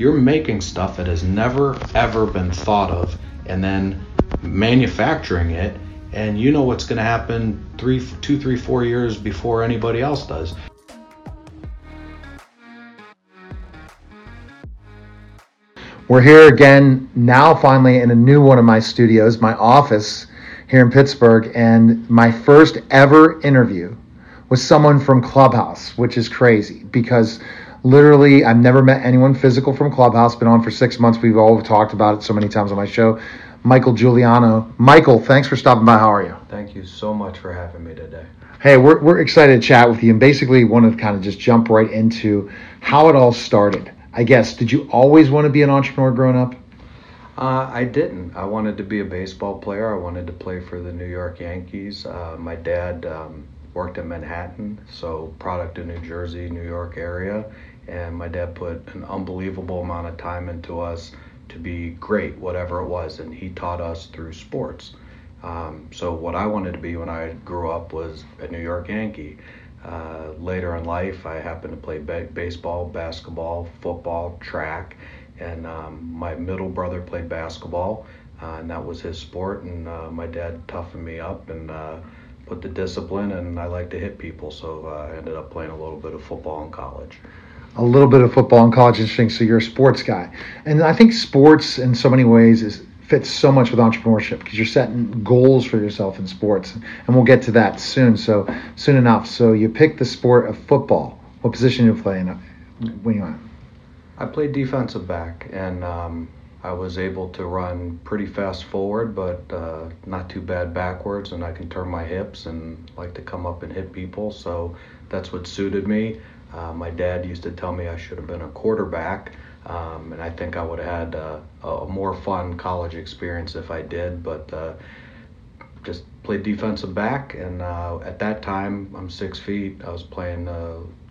you're making stuff that has never ever been thought of and then manufacturing it and you know what's going to happen three two three four years before anybody else does. We're here again now, finally, in a new one of my studios, my office here in Pittsburgh, and my first ever interview was someone from Clubhouse, which is crazy because literally I've never met anyone physical from Clubhouse. Been on for six months. We've all talked about it so many times on my show. Michael Giuliano. Michael, thanks for stopping by. How are you? Thank you so much for having me today. Hey, we're, we're excited to chat with you and basically want to kind of just jump right into how it all started. I guess, did you always want to be an entrepreneur growing up? Uh, I didn't. I wanted to be a baseball player. I wanted to play for the New York Yankees. Uh, my dad um, worked in Manhattan, so product of New Jersey, New York area, and my dad put an unbelievable amount of time into us to be great, whatever it was, and he taught us through sports. Um, so what I wanted to be when I grew up was a New York Yankee. Uh, later in life, I happened to play ba- baseball, basketball, football, track, and um, my middle brother played basketball, uh, and that was his sport. And uh, my dad toughened me up and uh, put the discipline, and I like to hit people, so uh, I ended up playing a little bit of football in college. A little bit of football in college, interesting. So you're a sports guy, and I think sports, in so many ways, is fits so much with entrepreneurship because you're setting goals for yourself in sports, and we'll get to that soon. So soon enough. So you picked the sport of football. What position you play in when you went? I played defensive back, and um, I was able to run pretty fast forward, but uh, not too bad backwards, and I can turn my hips and like to come up and hit people. So that's what suited me. Uh, my dad used to tell me I should have been a quarterback. Um, and I think I would have had uh, a more fun college experience if I did, but uh, just played defensive back. And uh, at that time, I'm six feet. I was playing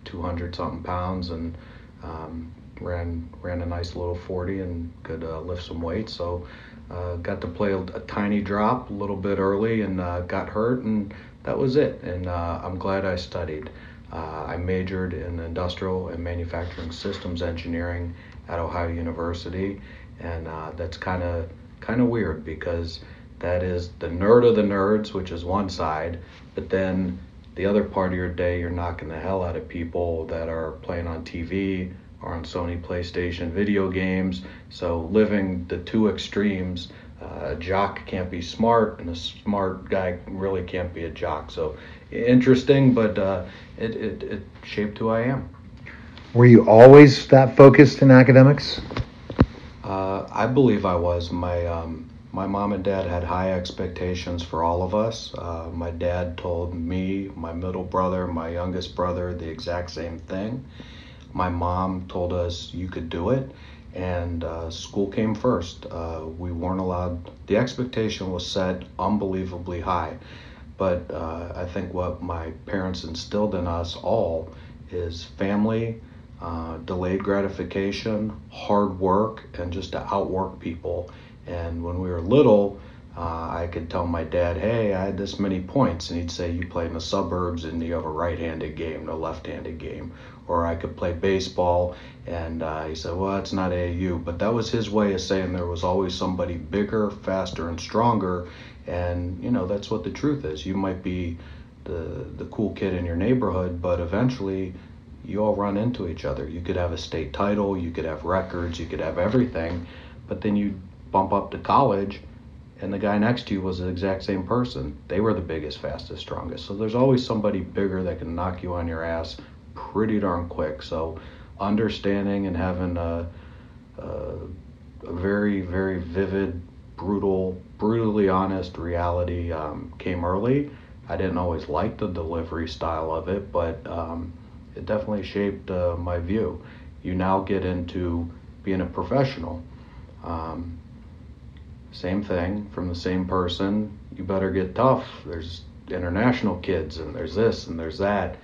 200 something pounds and um, ran ran a nice little 40 and could uh, lift some weight. So uh, got to play a, a, tiny drop a little bit early and uh, got hurt, and that was it. And I'm glad I studied. I majored in industrial and manufacturing systems engineering at Ohio University, and uh, that's kind of kind of weird because that is the nerd of the nerds, which is one side, but then the other part of your day, you're knocking the hell out of people that are playing on TV or on Sony PlayStation video games. So living the two extremes. Uh, a jock can't be smart, and a smart guy really can't be a jock. So interesting, but uh, it, it, it shaped who I am. Were you always that focused in academics? Uh, I believe I was. My um, my mom and dad had high expectations for all of us. Uh, my dad told me, my middle brother, my youngest brother, the exact same thing. My mom told us you could do it, and uh, school came first. Uh, we weren't allowed. The expectation was set unbelievably high, but uh, I think what my parents instilled in us all is family uh, delayed gratification, hard work, and just to outwork people. And when we were little, uh, I could tell my dad, hey, I had this many points. And he'd say, you play in the suburbs and you have a right handed game, no left handed game. Or I could play baseball. And uh, he said, well, it's not AAU. But that was his way of saying there was always somebody bigger, faster, and stronger. And, you know, that's what the truth is. You might be the, the cool kid in your neighborhood, but eventually you all run into each other. You could have a state title, you could have records, you could have everything, but then you bump up to college and the guy next to you was the exact same person. They were the biggest, fastest, strongest. So there's always somebody bigger that can knock you on your ass pretty darn quick. So understanding and having a, a, a very, very vivid, brutal, brutally honest reality um, came early. I didn't always like the delivery style of it, but um, it definitely shaped uh, my view. You now get into being a professional. Um, same thing from the same person. You better get tough. There's international kids, and there's this and there's that.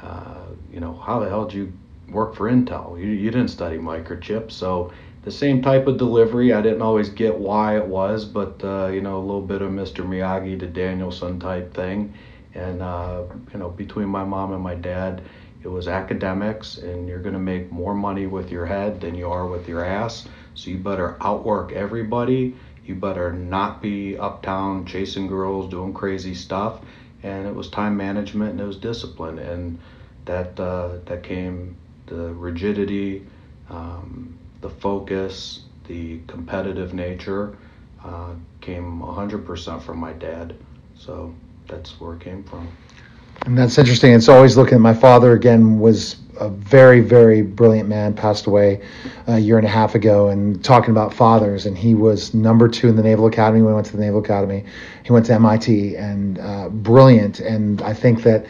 Uh, you know, how the hell did you work for Intel? You, you didn't study microchips, so the same type of delivery. I didn't always get why it was, but uh, you know, a little bit of Mr. Miyagi to Daniel-san type thing. And uh, you know, between my mom and my dad, it was academics, and you're going to make more money with your head than you are with your ass. So you better outwork everybody. You better not be uptown chasing girls, doing crazy stuff. And it was time management and it was discipline, and that uh, that came the rigidity, um, the focus, the competitive nature uh, came 100% from my dad. So that's where it came from. And that's interesting. It's always looking. At my father again was a very, very brilliant man. Passed away a year and a half ago. And talking about fathers, and he was number two in the Naval Academy when he went to the Naval Academy. He went to MIT and uh, brilliant. And I think that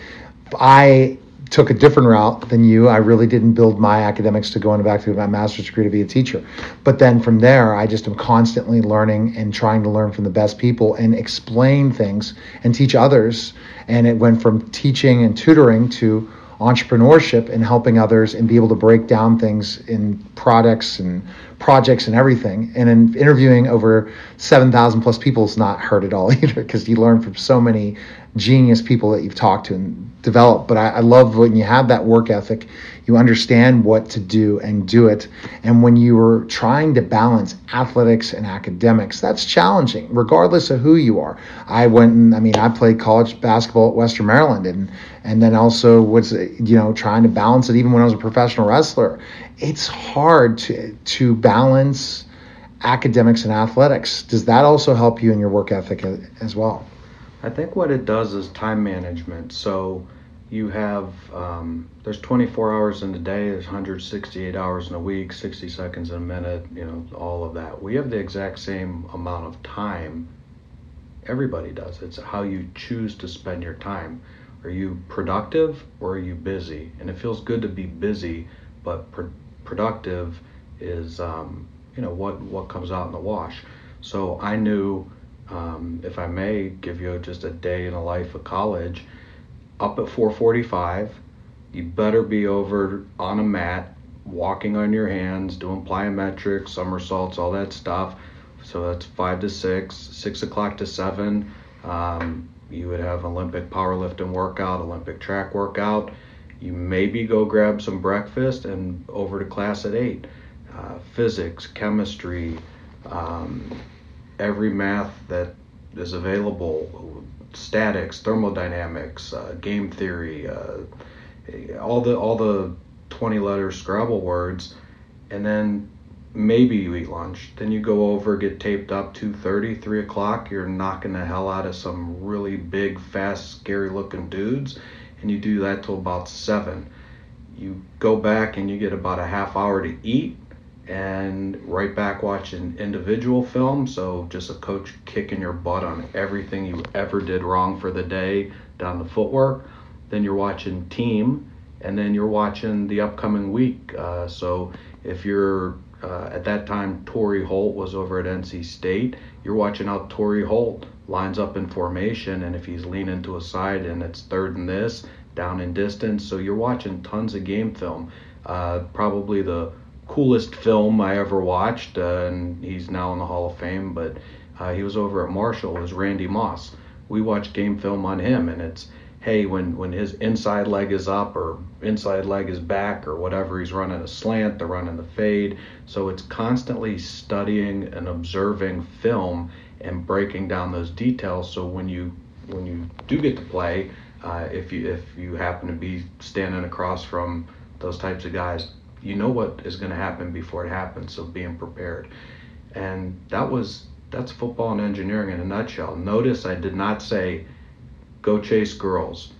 I took a different route than you. I really didn't build my academics to go into back to my master's degree to be a teacher. But then from there, I just am constantly learning and trying to learn from the best people and explain things and teach others. And it went from teaching and tutoring to entrepreneurship and helping others and be able to break down things in products and projects and everything. And in interviewing over 7,000 plus people is not hurt at all either because you learn from so many genius people that you've talked to and developed. But I, I, love when you have that work ethic, you understand what to do and do it. And when you are trying to balance athletics and academics, that's challenging, regardless of who you are. I went and I mean I played college basketball at Western Maryland and and then also was you know trying to balance it even when I was a professional wrestler. It's hard to to balance academics and athletics. Does that also help you in your work ethic as well? I think what it does is time management. So you have um, there's 24 hours in a day, there's 168 hours in a week, 60 seconds in a minute, you know, all of that. We have the exact same amount of time. Everybody does. It's how you choose to spend your time. Are you productive or are you busy? And it feels good to be busy, but pr- productive is um, you know what what comes out in the wash. So I knew um, if I may give you just a day in the life of college, up at 4:45, you better be over on a mat, walking on your hands, doing plyometrics, somersaults, all that stuff. So that's five to six, six o'clock to seven. Um, you would have Olympic powerlifting workout, Olympic track workout. You maybe go grab some breakfast and over to class at eight. Uh, physics, chemistry, um, every math that is available statics thermodynamics uh, game theory uh, all the all the 20 letter scrabble words and then maybe you eat lunch. Then you go over get taped up 2.30 3 o'clock you're knocking the hell out of some really big fast scary looking dudes and you do that till about 7 you go back and you get about a half hour to eat and right back watching individual film. So just a coach kicking your butt on everything you ever did wrong for the day down the footwork. Then you're watching team, and then you're watching the upcoming week. Uh, so if you're uh, at that time, Torry Holt was over at NC State. You're watching how Torry Holt lines up in formation, and if he's leaning to a side and it's third and this, down in distance. So you're watching tons of game film. Uh, probably the coolest film I ever watched, uh, and he's now in the Hall of Fame. But uh, he was over at Marshall. It was Randy Moss. We watched game film on him, and it's hey, when when his inside leg is up or inside leg is back or whatever, he's running a slant, they're running the fade. So it's constantly studying and observing film and breaking down those details. So when you when you do get to play, uh, if you if you happen to be standing across from those types of guys, you know what is going to happen before it happens so being prepared. And that was that's football and engineering in a nutshell. Notice i did not say go chase girls.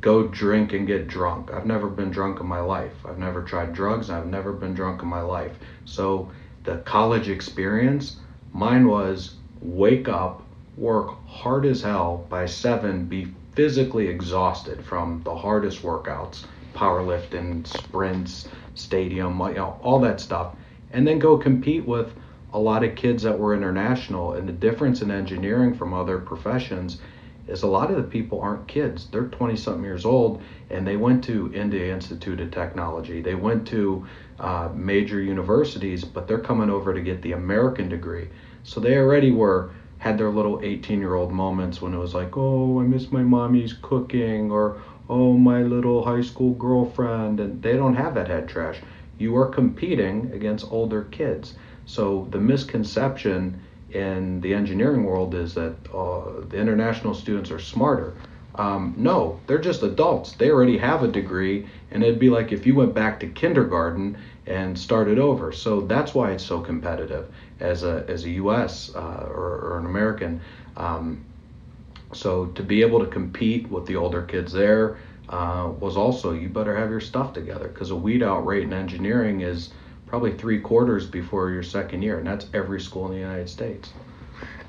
Go drink and get drunk. I've never been drunk in my life. I've never tried drugs i've never been drunk in my life. So the college experience mine was wake up work hard as hell by seven be physically exhausted from the hardest workouts powerlifting sprints stadium, you know, all that stuff, and then go compete with a lot of kids that were international. And the difference in engineering from other professions is a lot of the people aren't kids. They're 20 something years old and they went to India Institute of Technology. They went to uh, major universities, but they're coming over to get the American degree. So they already were had their little 18 year old moments when it was like, oh, I miss my mommy's cooking, or oh, my little high school girlfriend. And they don't have that head trash. You are competing against older kids. So the misconception in the engineering world is that uh, the international students are smarter. Um, no, they're just adults. They already have a degree, and it'd be like if you went back to kindergarten and started over. So that's why it's so competitive as a as a U.S. Uh, or, or, an American. Um, so to be able to compete with the older kids there uh, was also you better have your stuff together because a weed out rate in engineering is probably three quarters before your second year, and that's every school in the United States.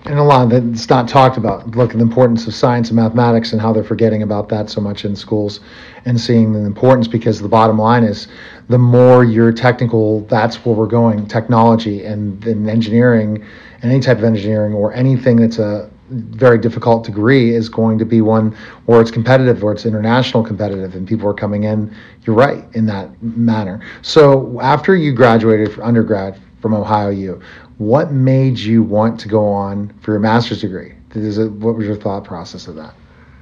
And a lot that's not talked about. Look at the importance of science and mathematics and how they're forgetting about that so much in schools and seeing the importance because the bottom line is the more you're technical, that's where we're going. Technology and, and engineering, and any type of engineering or anything that's a very difficult degree is going to be one where it's competitive, where it's international competitive, and people are coming in. You're right in that manner. So after you graduated from undergrad from Ohio U, what made you want to go on for your master's degree? It, what was your thought process of that?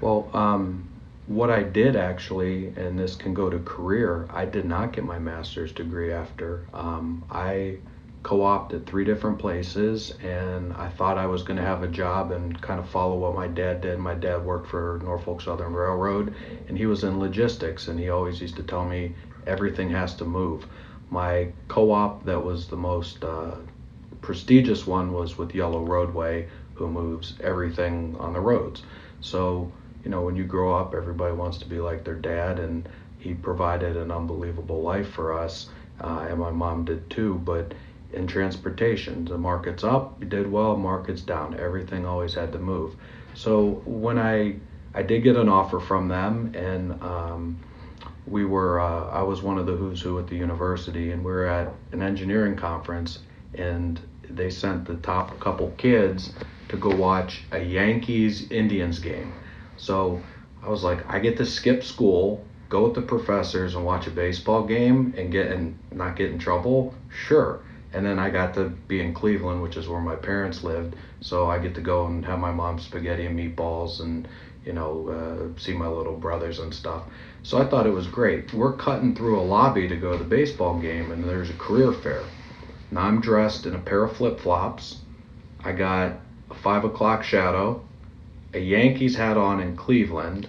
Well, um, what I did actually, and this can go to career, I did not get my master's degree after. Um, I co-opted three different places and I thought I was going to have a job and kind of follow what my dad did. My dad worked for Norfolk Southern Railroad and he was in logistics and he always used to tell me everything has to move. My co-op that was the most uh, prestigious one was with Yellow Roadway who moves everything on the roads. So, you know, when you grow up everybody wants to be like their dad and he provided an unbelievable life for us uh, and my mom did too, but in transportation. The market's up, did well, market's down. Everything always had to move. So when I I did get an offer from them, and um, we were uh, I was one of the who's who at the university, and we were at an engineering conference, and they sent the top couple kids to go watch a Yankees Indians game. So I was like, I get to skip school, go with the professors, and watch a baseball game, and get and not get in trouble. Sure and then I got to be in Cleveland, which is where my parents lived. So I get to go and have my mom's spaghetti and meatballs, and you know, uh, see my little brothers and stuff. So I thought it was great. We're cutting through a lobby to go to the baseball game, and there's a career fair. Now I'm dressed in a pair of flip flops. I got a five o'clock shadow, a Yankees hat on in Cleveland.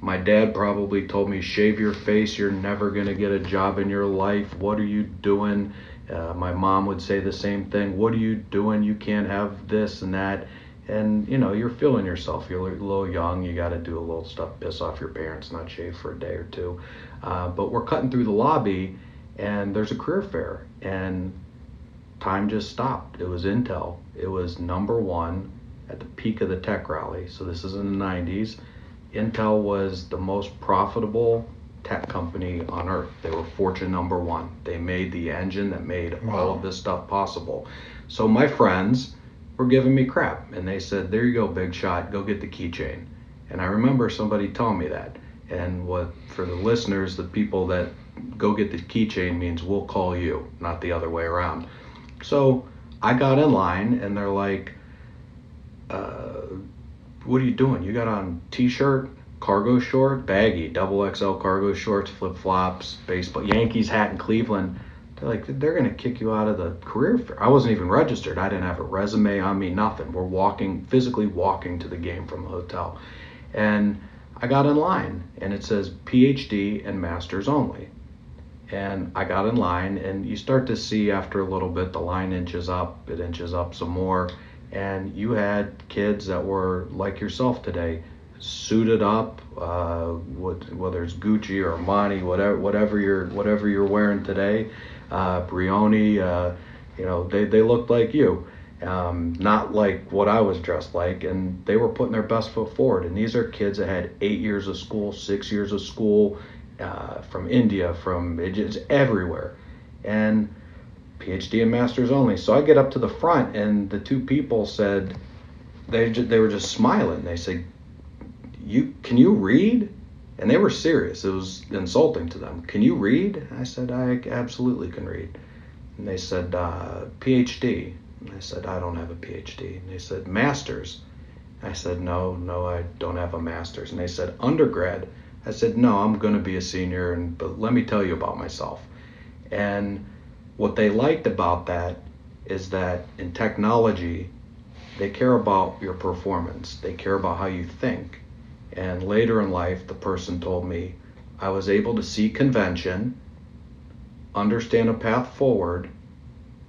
My dad probably told me, shave your face, you're never going to get a job in your life. What are you doing? Uh, my mom would say the same thing. What are you doing? You can't have this and that. And you know, you're feeling yourself. You're a little young. You got to do a little stuff, piss off your parents, not shave for a day or two. Uh, but we're cutting through the lobby, and there's a career fair, and time just stopped. It was Intel. It was number one at the peak of the tech rally. So this is in the 90s. Intel was the most profitable tech company on earth. They were Fortune number one. They made the engine that made wow. all of this stuff possible. So my friends were giving me crap, and they said, "There you go, big shot. Go get the keychain." And I remember somebody telling me that. And what for the listeners, the people that go get the keychain means we'll call you, not the other way around. So I got in line, and they're like, uh, "What are you doing? You got on t-shirt, cargo short, baggy, double XL cargo shorts, flip flops, baseball, Yankees hat in Cleveland. They're like, they're going to kick you out of the career fair. I wasn't even registered. I didn't have a resume on me, nothing. We're walking, physically walking to the game from the hotel. And I got in line, and it says PhD and masters only. And I got in line, and you start to see after a little bit the line inches up, it inches up some more. And you had kids that were like yourself today suited up, uh, what, whether it's Gucci or Armani, whatever whatever you're whatever you're wearing today, uh, Brioni, uh, you know they they looked like you, um, not like what I was dressed like, and they were putting their best foot forward. And these are kids that had eight years of school, six years of school, uh, from India, from it's everywhere, and PhD and masters only. So I get up to the front, and the two people said. They, they were just smiling. They said, you can you read? And they were serious. It was insulting to them. Can you read? I said, I absolutely can read. And they said, uh, PhD, And I said, I don't have a PhD. And they said, Master's. I said, No, no, I don't have a master's. And they said, Undergrad. I said, No, I'm going to be a senior, and but let me tell you about myself. And what they liked about that is that in technology, they care about your performance. They care about how you think. And later in life, the person told me I was able to see convention, understand a path forward,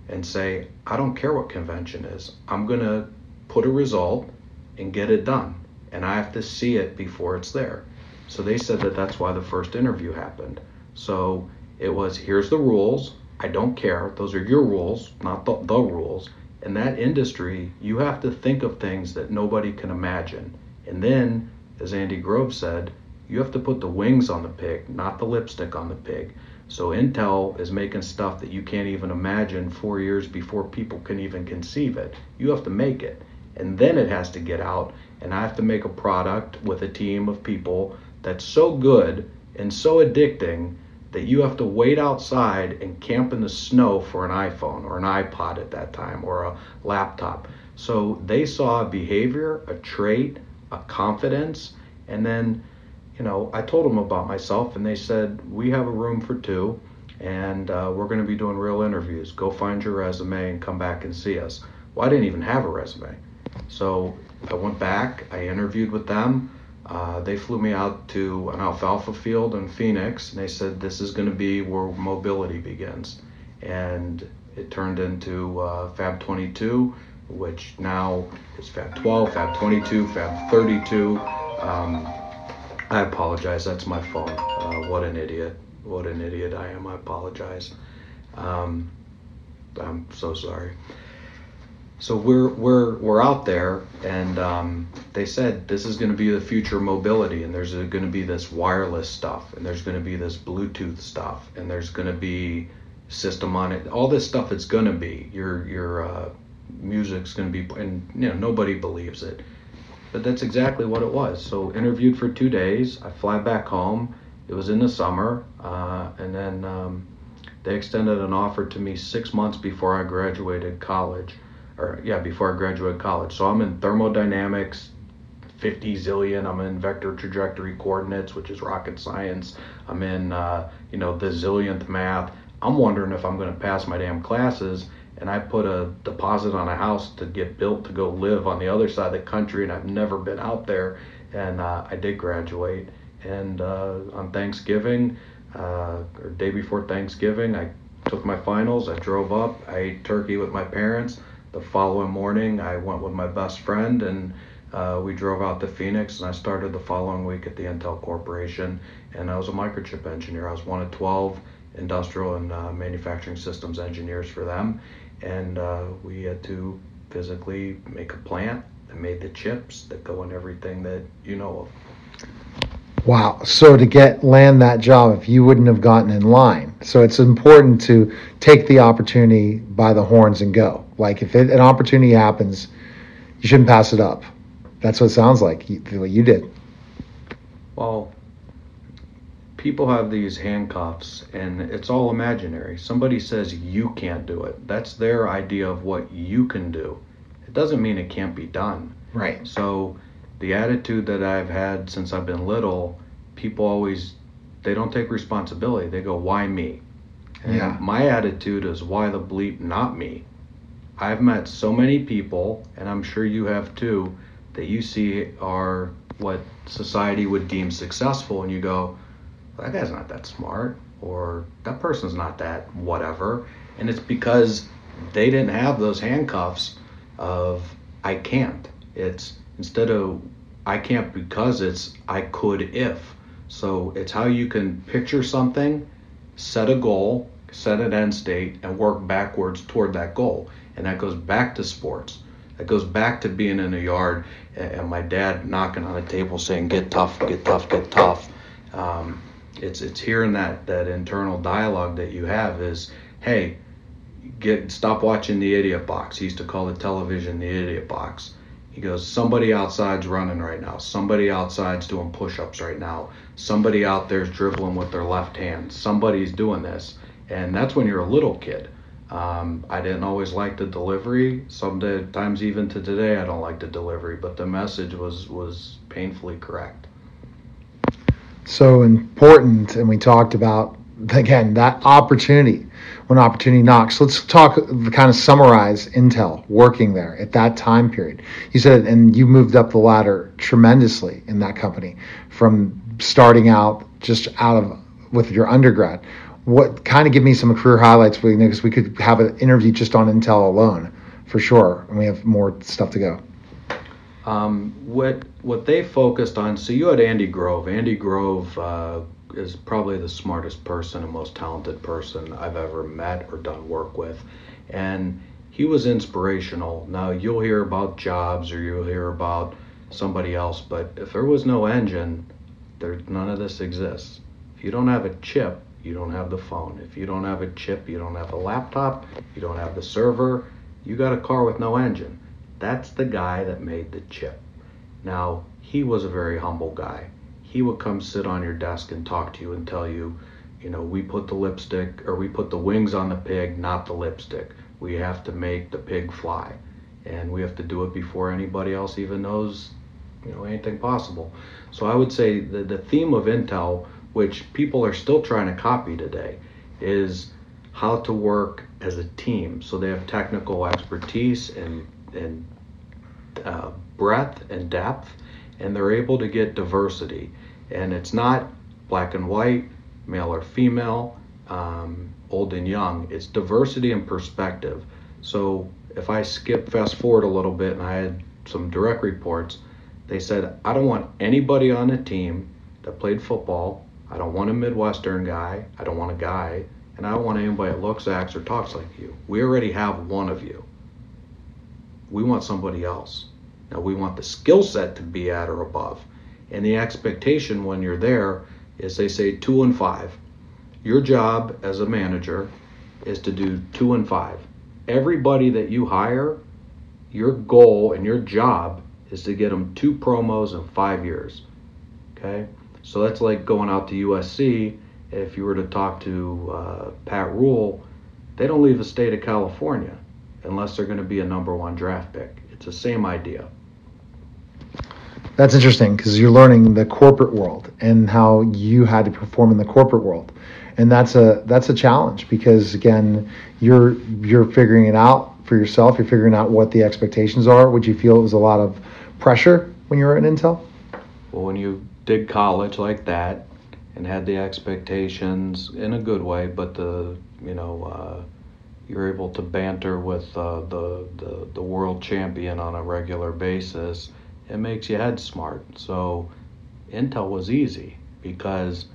and say, I don't care what convention is. I'm going to put a result and get it done. And I have to see it before it's there. So they said that that's why the first interview happened. So it was here's the rules. I don't care. Those are your rules, not the, the rules. In that industry, you have to think of things that nobody can imagine. And then, as Andy Grove said, you have to put the wings on the pig, not the lipstick on the pig. So Intel is making stuff that you can't even imagine four years before people can even conceive it. You have to make it and then it has to get out and I have to make a product with a team of people that's so good and so addicting that you have to wait outside and camp in the snow for an iPhone or an iPod at that time or a laptop. So they saw a behavior, a trait, a confidence, and then, you know, I told them about myself and they said, We have a room for two and uh, we're going to be doing real interviews. Go find your resume and come back and see us. Well, I didn't even have a resume. So I went back, I interviewed with them. Uh, they flew me out to an alfalfa field in Phoenix, and they said this is going to be where mobility begins. And it turned into uh, Fab 22, which now is Fab 12, Fab 22, Fab 32. Um, I apologize, that's my phone. Uh, what an idiot. What an idiot I am. I apologize. Um, I'm so sorry so we're we're we're out there, and um, they said this is going to be the future mobility, and there's going to be this wireless stuff, and there's going to be this Bluetooth stuff, and there's going to be system on it. All this stuff it's going to be. Your your uh, music's going to be, and you know nobody believes it, but that's exactly what it was. So interviewed for two days. I fly back home. It was in the summer, uh, and then um, they extended an offer to me six months before I graduated college or yeah, before I graduated college. So I'm in thermodynamics, 50 zillion. I'm in vector trajectory coordinates, which is rocket science. I'm in, uh, you know, the zillionth math. I'm wondering if I'm going to pass my damn classes. And I put a deposit on a house to get built to go live on the other side of the country, and I've never been out there. And uh, I did graduate. And uh, on Thanksgiving, uh, or day before Thanksgiving, I took my finals. I drove up. I ate turkey with my parents the following morning, I went with my best friend and uh, we drove out to Phoenix and I started the following week at the Intel Corporation. And I was a microchip engineer. I was one of 12 industrial and uh, manufacturing systems engineers for them. And uh, we had to physically make a plant that made the chips that go in everything that you know of. Wow. So to get land that job, if you wouldn't have gotten in line, so it's important to take the opportunity by the horns and go. Like if it, an opportunity happens, you shouldn't pass it up. That's what it sounds like. What you did. Well, people have these handcuffs, and it's all imaginary. Somebody says you can't do it. That's their idea of what you can do. It doesn't mean it can't be done. Right. So the attitude that I've had since I've been little, people always they don't take responsibility. They go, "Why me?" And yeah. my attitude is, "Why the bleep not me?" I've met so many people, and I'm sure you have too, that you see are what society would deem successful, and you go, "That guy's not that smart," or "That person's not that whatever," and it's because they didn't have those handcuffs of "I can't." It's instead of I can't because it's I could if. So it's how you can picture something, set a goal, set an end state, and work backwards toward that goal. And that goes back to sports. That goes back to being in a yard and my dad knocking on the table saying, "Get tough, get tough, get tough." Um, it's it's hearing that that internal dialogue that you have is, "Hey, get stop watching the idiot box." He used to call the television the idiot box he goes, somebody outside's running right now. Somebody outside's doing push-ups right now. Somebody out there's dribbling with their left hand. Somebody's doing this. And that's when you're a little kid. Um, I didn't always like the delivery. Sometimes even to today, I don't like the delivery, but the message was was painfully correct. So important, and we talked about again that opportunity when opportunity knocks. Let's talk, kind of summarize Intel working there at that time period. You said, and you moved up the ladder tremendously in that company from starting out just out of with your undergrad what kind of give me some career highlights because we could have an interview just on Intel alone for sure, and we have more stuff to go. Um, what what they focused on. So you had Andy Grove. Andy Grove uh, is probably the smartest person and most talented person I've ever met or done work with, and he was inspirational. Now you'll hear about Jobs or you'll hear about somebody else, but if there was no engine, there none of this exists. If you don't have a chip, you don't have the phone. If you don't have a chip, you don't have a laptop, you don't have the server, you got a car with no engine. That's the guy that made the chip. Now, he was a very humble guy. He would come sit on your desk and talk to you and tell you, you know, we put the lipstick or we put the wings on the pig, not the lipstick. We have to make the pig fly. And we have to do it before anybody else even knows, you know, anything possible. So I would say the, the theme of Intel which people are still trying to copy today, is how to work as a team. So they have technical expertise and and uh, breadth and depth, and they're able to get diversity. And it's not black and white, male or female, um, old and young. It's diversity and perspective. So if I skip fast forward a little bit and I had some direct reports, they said, I don't want anybody on the team that played football I don't want a Midwestern guy. I don't want a guy. And I don't want anybody that looks, acts, or talks like you. We already have one of you. We want somebody else. Now, we want the skill set to be at or above. And the expectation when you're there is they say two and five. Your job as a manager is to do two and five. Everybody that you hire, your goal and your job is to get them two promos in five years. Okay? So that's like going out to USC. If you were to talk to uh, Pat Rule, they don't leave the state of California unless they're going to be a number one draft pick. It's the same idea. That's interesting because you're learning the corporate world and how you had to perform in the corporate world, and that's a that's a challenge because again, you're you're figuring it out for yourself. You're figuring out what the expectations are. Would you feel it was a lot of pressure when you were at Intel? Well, when you did college like that and had the expectations in a good way, but the you know uh, you're able to banter with uh, the, the the world champion on a regular basis. It makes your head smart. So Intel was easy because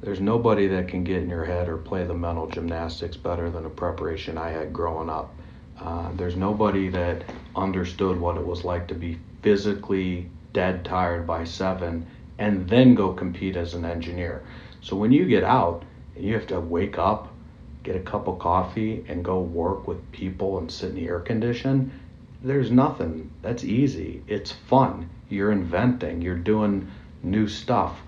there's nobody that can get in your head or play the mental gymnastics better than the preparation I had growing up. Uh, there's nobody that understood what it was like to be physically dead tired by seven and then go compete as an engineer. So when you get out you have to wake up, get a cup of coffee, and go work with people and sit in the air condition, there's nothing. That's easy. It's fun. You're inventing. You're doing new stuff.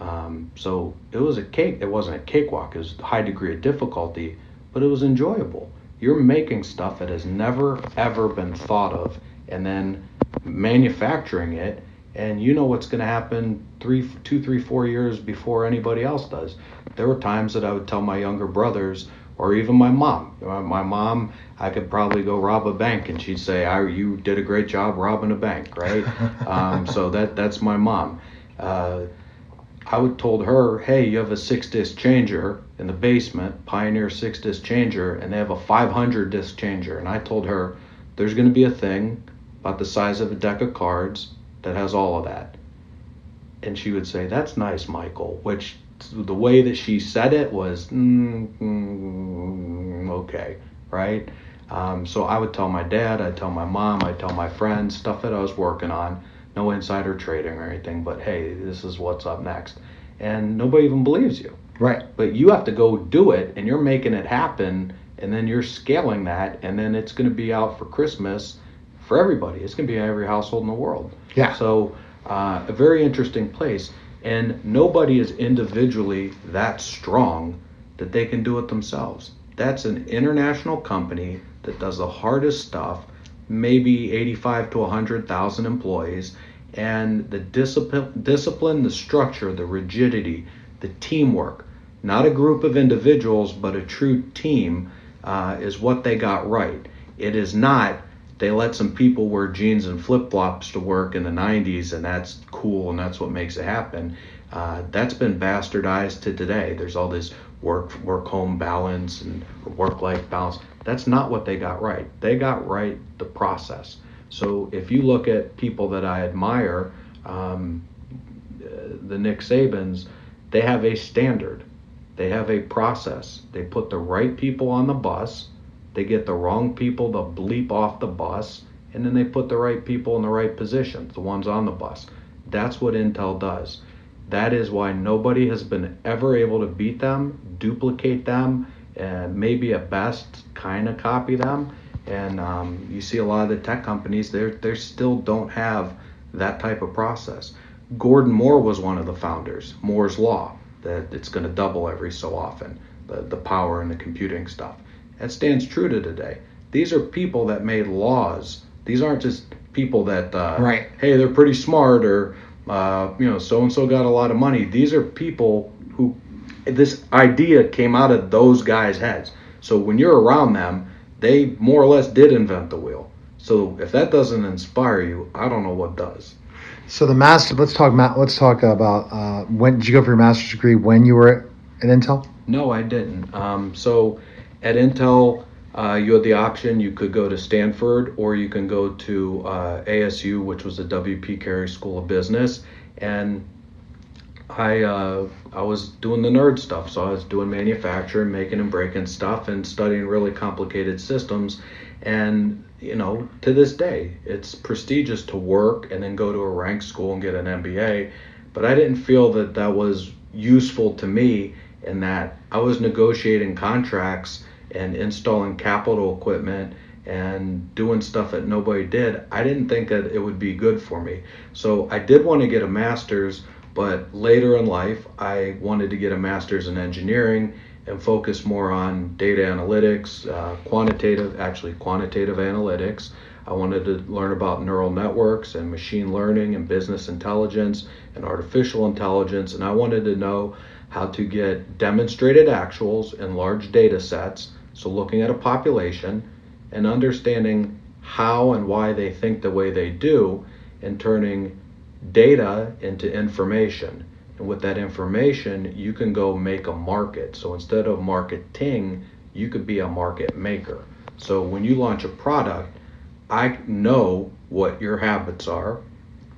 Um, so it was a cake. It wasn't a cakewalk. It was a high degree of difficulty, but it was enjoyable. You're making stuff that has never ever been thought of, and then manufacturing it and you know what's going to happen three, two, three, four years before anybody else does. There were times that I would tell my younger brothers, or even my mom. My mom, I could probably go rob a bank, and she'd say, "I, you did a great job robbing a bank, right?" um, so that that's my mom. Uh, I would told her, "Hey, you have a six disc changer in the basement, Pioneer six disc changer, and they have a 500 disc changer." And I told her, "There's going to be a thing about the size of a deck of cards." that has all of that. And she would say, That's nice, Michael, which the way that she said it was, mm, mm, okay, right? Um, so I would tell my dad, I'd tell my mom, I'd tell my friends, stuff that I was working on, no insider trading or anything, but hey, this is what's up next. And nobody even believes you. Right. But you have to go do it and you're making it happen and then you're scaling that and then it's going to be out for Christmas for everybody. It's going to be in every household in the world. Yeah. So uh, a very interesting place, and nobody is individually that strong that they can do it themselves. That's an international company that does the hardest stuff, maybe 85 to 100,000 employees, and the discipline, discipline, the structure, the rigidity, the teamwork, not a group of individuals, but a true team, uh, is what they got right. It is not they let some people wear jeans and flip flops to work in the 90s, and that's cool, and that's what makes it happen. Uh, that's been bastardized to today. There's all this work work home balance and work life balance. That's not what they got right. They got right the process. So if you look at people that I admire, um, uh, the Nick Sabans, they have a standard. They have a process. They put the right people on the bus. They get the wrong people to bleep off the bus, and then they put the right people in the right positions, the ones on the bus. That's what Intel does. That is why nobody has been ever able to beat them, duplicate them, and maybe at best kind of copy them. And um, you see a lot of the tech companies, they they still don't have that type of process. Gordon Moore was one of the founders. Moore's law that it's going to double every so often, the the power and the computing stuff. That stands true to today. These are people that made laws. These aren't just people that uh, right. Hey, they're pretty smart or uh, you know, so and so got a lot of money. These are people who this idea came out of those guys' heads. So when you're around them, they more or less did invent the wheel. So if that doesn't inspire you, I don't know what does. So the master. Let's talk. Let's talk about uh, when did you go for your master's degree? When you were at Intel? No, I didn't. Um, so at Intel, uh, you had the option you could go to Stanford or you can go to uh, ASU, which was the W.P. Carey School of Business. And I uh, I was doing the nerd stuff, so I was doing manufacturing, making and breaking stuff, and studying really complicated systems. And you know, to this day, it's prestigious to work and then go to a ranked school and get an MBA. But I didn't feel that that was useful to me, in that I was negotiating contracts and installing capital equipment and doing stuff that nobody did, I didn't think that it would be good for me. So I did want to get a master's, but later in life, I wanted to get a master's in engineering and focus more on data analytics, uh, quantitative, actually quantitative analytics. I wanted to learn about neural networks and machine learning and business intelligence and artificial intelligence, and I wanted to know how to get demonstrated actuals in large data sets so, looking at a population and understanding how and why they think the way they do, and turning data into information. And with that information, you can go make a market. So, instead of marketing, you could be a market maker. So, when you launch a product, I know what your habits are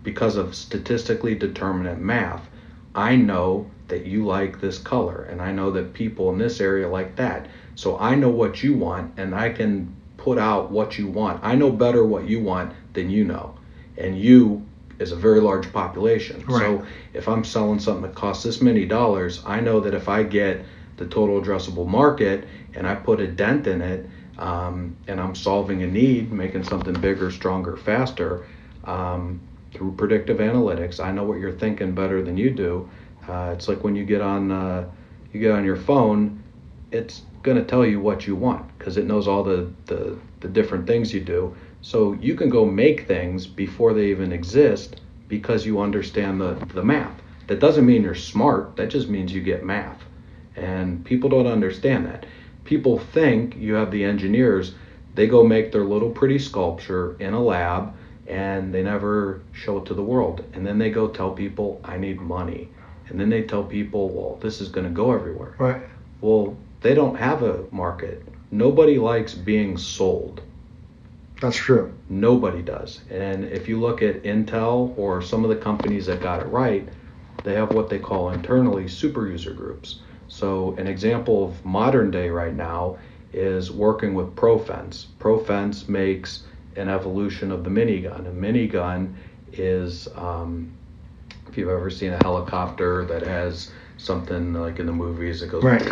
because of statistically determinate math. I know that you like this color, and I know that people in this area like that. So I know what you want and I can put out what you want. I know better what you want than you know. And you is a very large population. Right. So if I'm selling something that costs this many dollars, I know that if I get the total addressable market and I put a dent in it, um, and I'm solving a need, making something bigger, stronger, faster um, through predictive analytics. I know what you're thinking better than you do. Uh, it's like when you get on uh, you get on your phone, it's going to tell you what you want because it knows all the, the, the different things you do. So you can go make things before they even exist because you understand the, the math. That doesn't mean you're smart, that just means you get math. And people don't understand that. People think you have the engineers, they go make their little pretty sculpture in a lab and they never show it to the world. And then they go tell people, I need money. And then they tell people, well, this is going to go everywhere. Right. Well, they don't have a market. Nobody likes being sold. That's true. Nobody does. And if you look at Intel or some of the companies that got it right, they have what they call internally super user groups. So, an example of modern day right now is working with Profense. Profense makes an evolution of the minigun. A minigun is, um, if you've ever seen a helicopter that has something like in the movies, it goes right.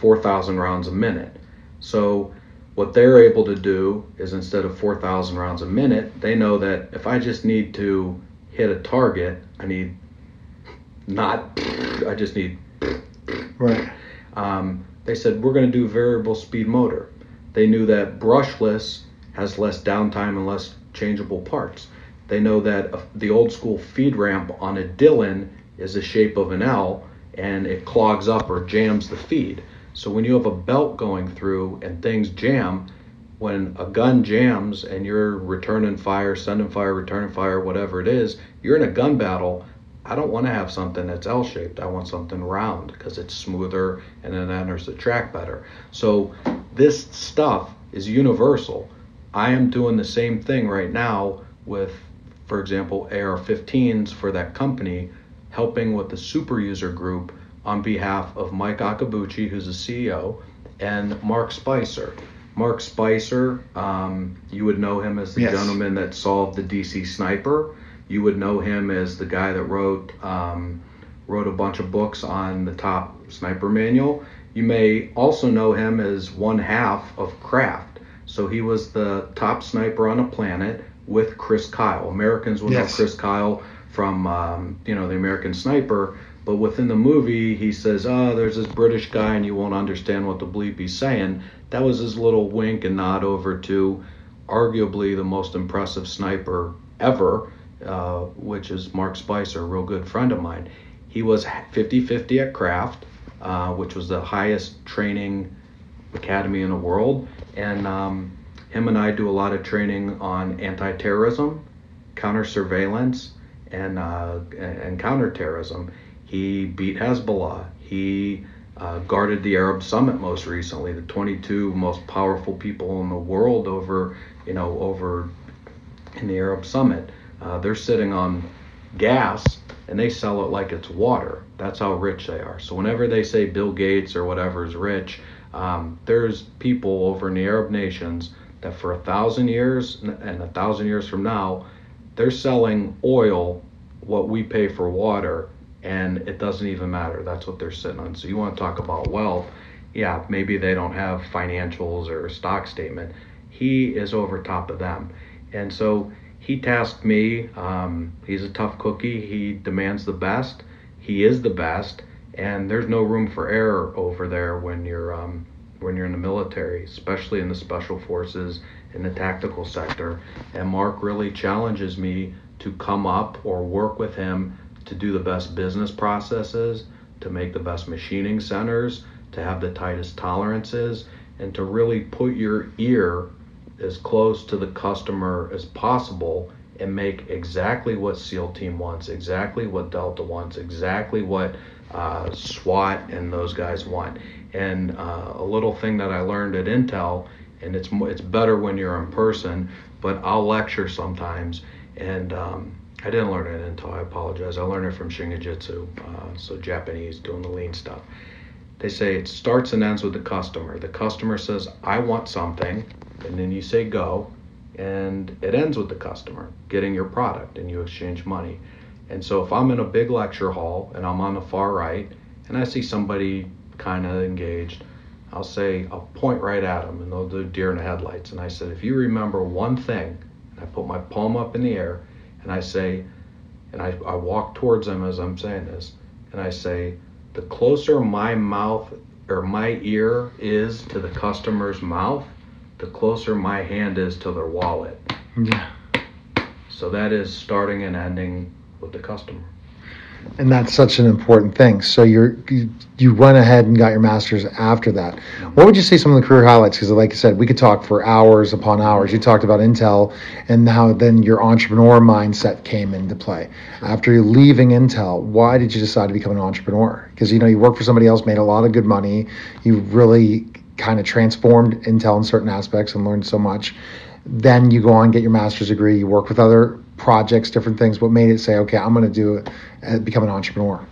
4,000 rounds a minute. So what they're able to do is instead of 4,000 rounds a minute, they know that if I just need to hit a target, I need not, I just need. Right. Um, They said, we're going to do variable speed motor. They knew that brushless has less downtime and less changeable parts. They know that uh, the old school feed ramp on a Dillon is the shape of an L and it clogs up or jams the feed. So when you have a belt going through and things jam, when a gun jams and you're returning fire, sending fire, returning fire, whatever it is, you're in a gun battle. I don't want to have something that's L shaped. I want something round because it's smoother and it enters the track better. So this stuff is universal. I am doing the same thing right now with, for example, AR 15s for that company, helping with the super user group on behalf of Mike Akabuchi, who's the CEO, and Mark Spicer. Mark Spicer, um, you would know him as the yes. gentleman that solved the DC Sniper. You would know him as the guy that wrote um, wrote a bunch of books on the top sniper manual. You may also know him as one half of Craft. So he was the top sniper on the planet with Chris Kyle. Americans will yes. know Chris Kyle from um, you know the American Sniper, but within the movie, he says, "Oh, there's this British guy, and you won't understand what the bleep he's saying." That was his little wink and nod over to, arguably the most impressive sniper ever, uh, which is Mark Spicer, a real good friend of mine. He was 50-50 at Craft, uh, which was the highest training academy in the world, and um, him and I do a lot of training on anti-terrorism, counter surveillance, and uh, and counterterrorism he beat Hezbollah. He uh, guarded the Arab Summit most recently, the 22 most powerful people in the world over, you know, over in the Arab Summit. Uh, they're sitting on gas and they sell it like it's water. That's how rich they are. So whenever they say Bill Gates or whatever is rich, um, there's people over in the Arab nations that for a thousand years and a thousand years from now, they're selling oil what we pay for water and it doesn't even matter. That's what they're sitting on. So you want to talk about wealth? Yeah, maybe they don't have financials or stock statement. He is over top of them, and so he tasked me. Um, he's a tough cookie. He demands the best. He is the best, and there's no room for error over there when you're um, when you're in the military, especially in the special forces in the tactical sector. And Mark really challenges me to come up or work with him to do the best business processes, to make the best machining centers, to have the tightest tolerances, and to really put your ear as close to the customer as possible and make exactly what SEAL Team wants, exactly what Delta wants, exactly what uh, SWAT and those guys want. And uh, a little thing that I learned at Intel, and it's it's better when you're in person, but I'll lecture sometimes, and um, I didn't learn it until I apologize. I learned it from Shingijutsu, uh, so Japanese doing the lean stuff. They say it starts and ends with the customer. The customer says, I want something, and then you say go, and it ends with the customer getting your product and you exchange money. And so if I'm in a big lecture hall and I'm on the far right and I see somebody kind of engaged, I'll say, I'll point right at them and they'll do deer in the headlights. And I said, if you remember one thing, and I put my palm up in the air, and I say, and I, I walk towards them as I'm saying this, and I say, the closer my mouth or my ear is to the customer's mouth, the closer my hand is to their wallet. Yeah. So that is starting and ending with the customer and that's such an important thing. So you're you, you went ahead and got your master's after that. What would you say some of the career highlights? Because like I said, we could talk for hours upon hours. You talked about Intel and how then your entrepreneur mindset came into play. After leaving Intel, why did you decide to become an entrepreneur? Because you know you worked for somebody else, made a lot of good money. You really kind of transformed Intel in certain aspects and learned so much. Then you go on get your master's degree. You work with other projects, different things. What made it say, okay, I'm going to do it, become an entrepreneur?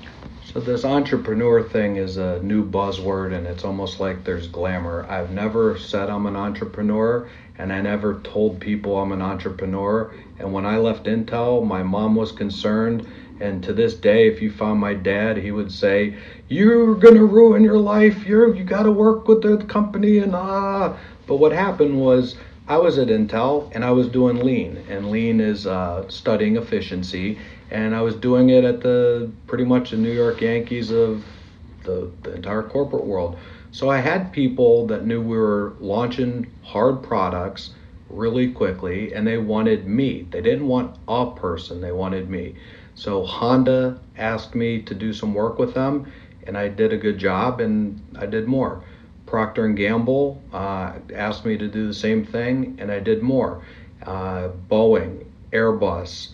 So this entrepreneur thing is a new buzzword, and it's almost like there's glamour. I've never said I'm an entrepreneur, and I never told people I'm an entrepreneur. And when I left Intel, my mom was concerned. And to this day, if you found my dad, he would say, "You're gonna ruin your life. You're you got to work with the company." And ah, but what happened was I was at Intel and I was doing lean, and lean is uh, studying efficiency, and I was doing it at the pretty much the New York Yankees of the, the entire corporate world. So I had people that knew we were launching hard products really quickly and they wanted me. They didn't want a person, they wanted me. So Honda asked me to do some work with them and I did a good job and I did more. Procter and Gamble uh, asked me to do the same thing and I did more. Uh, Boeing, Airbus,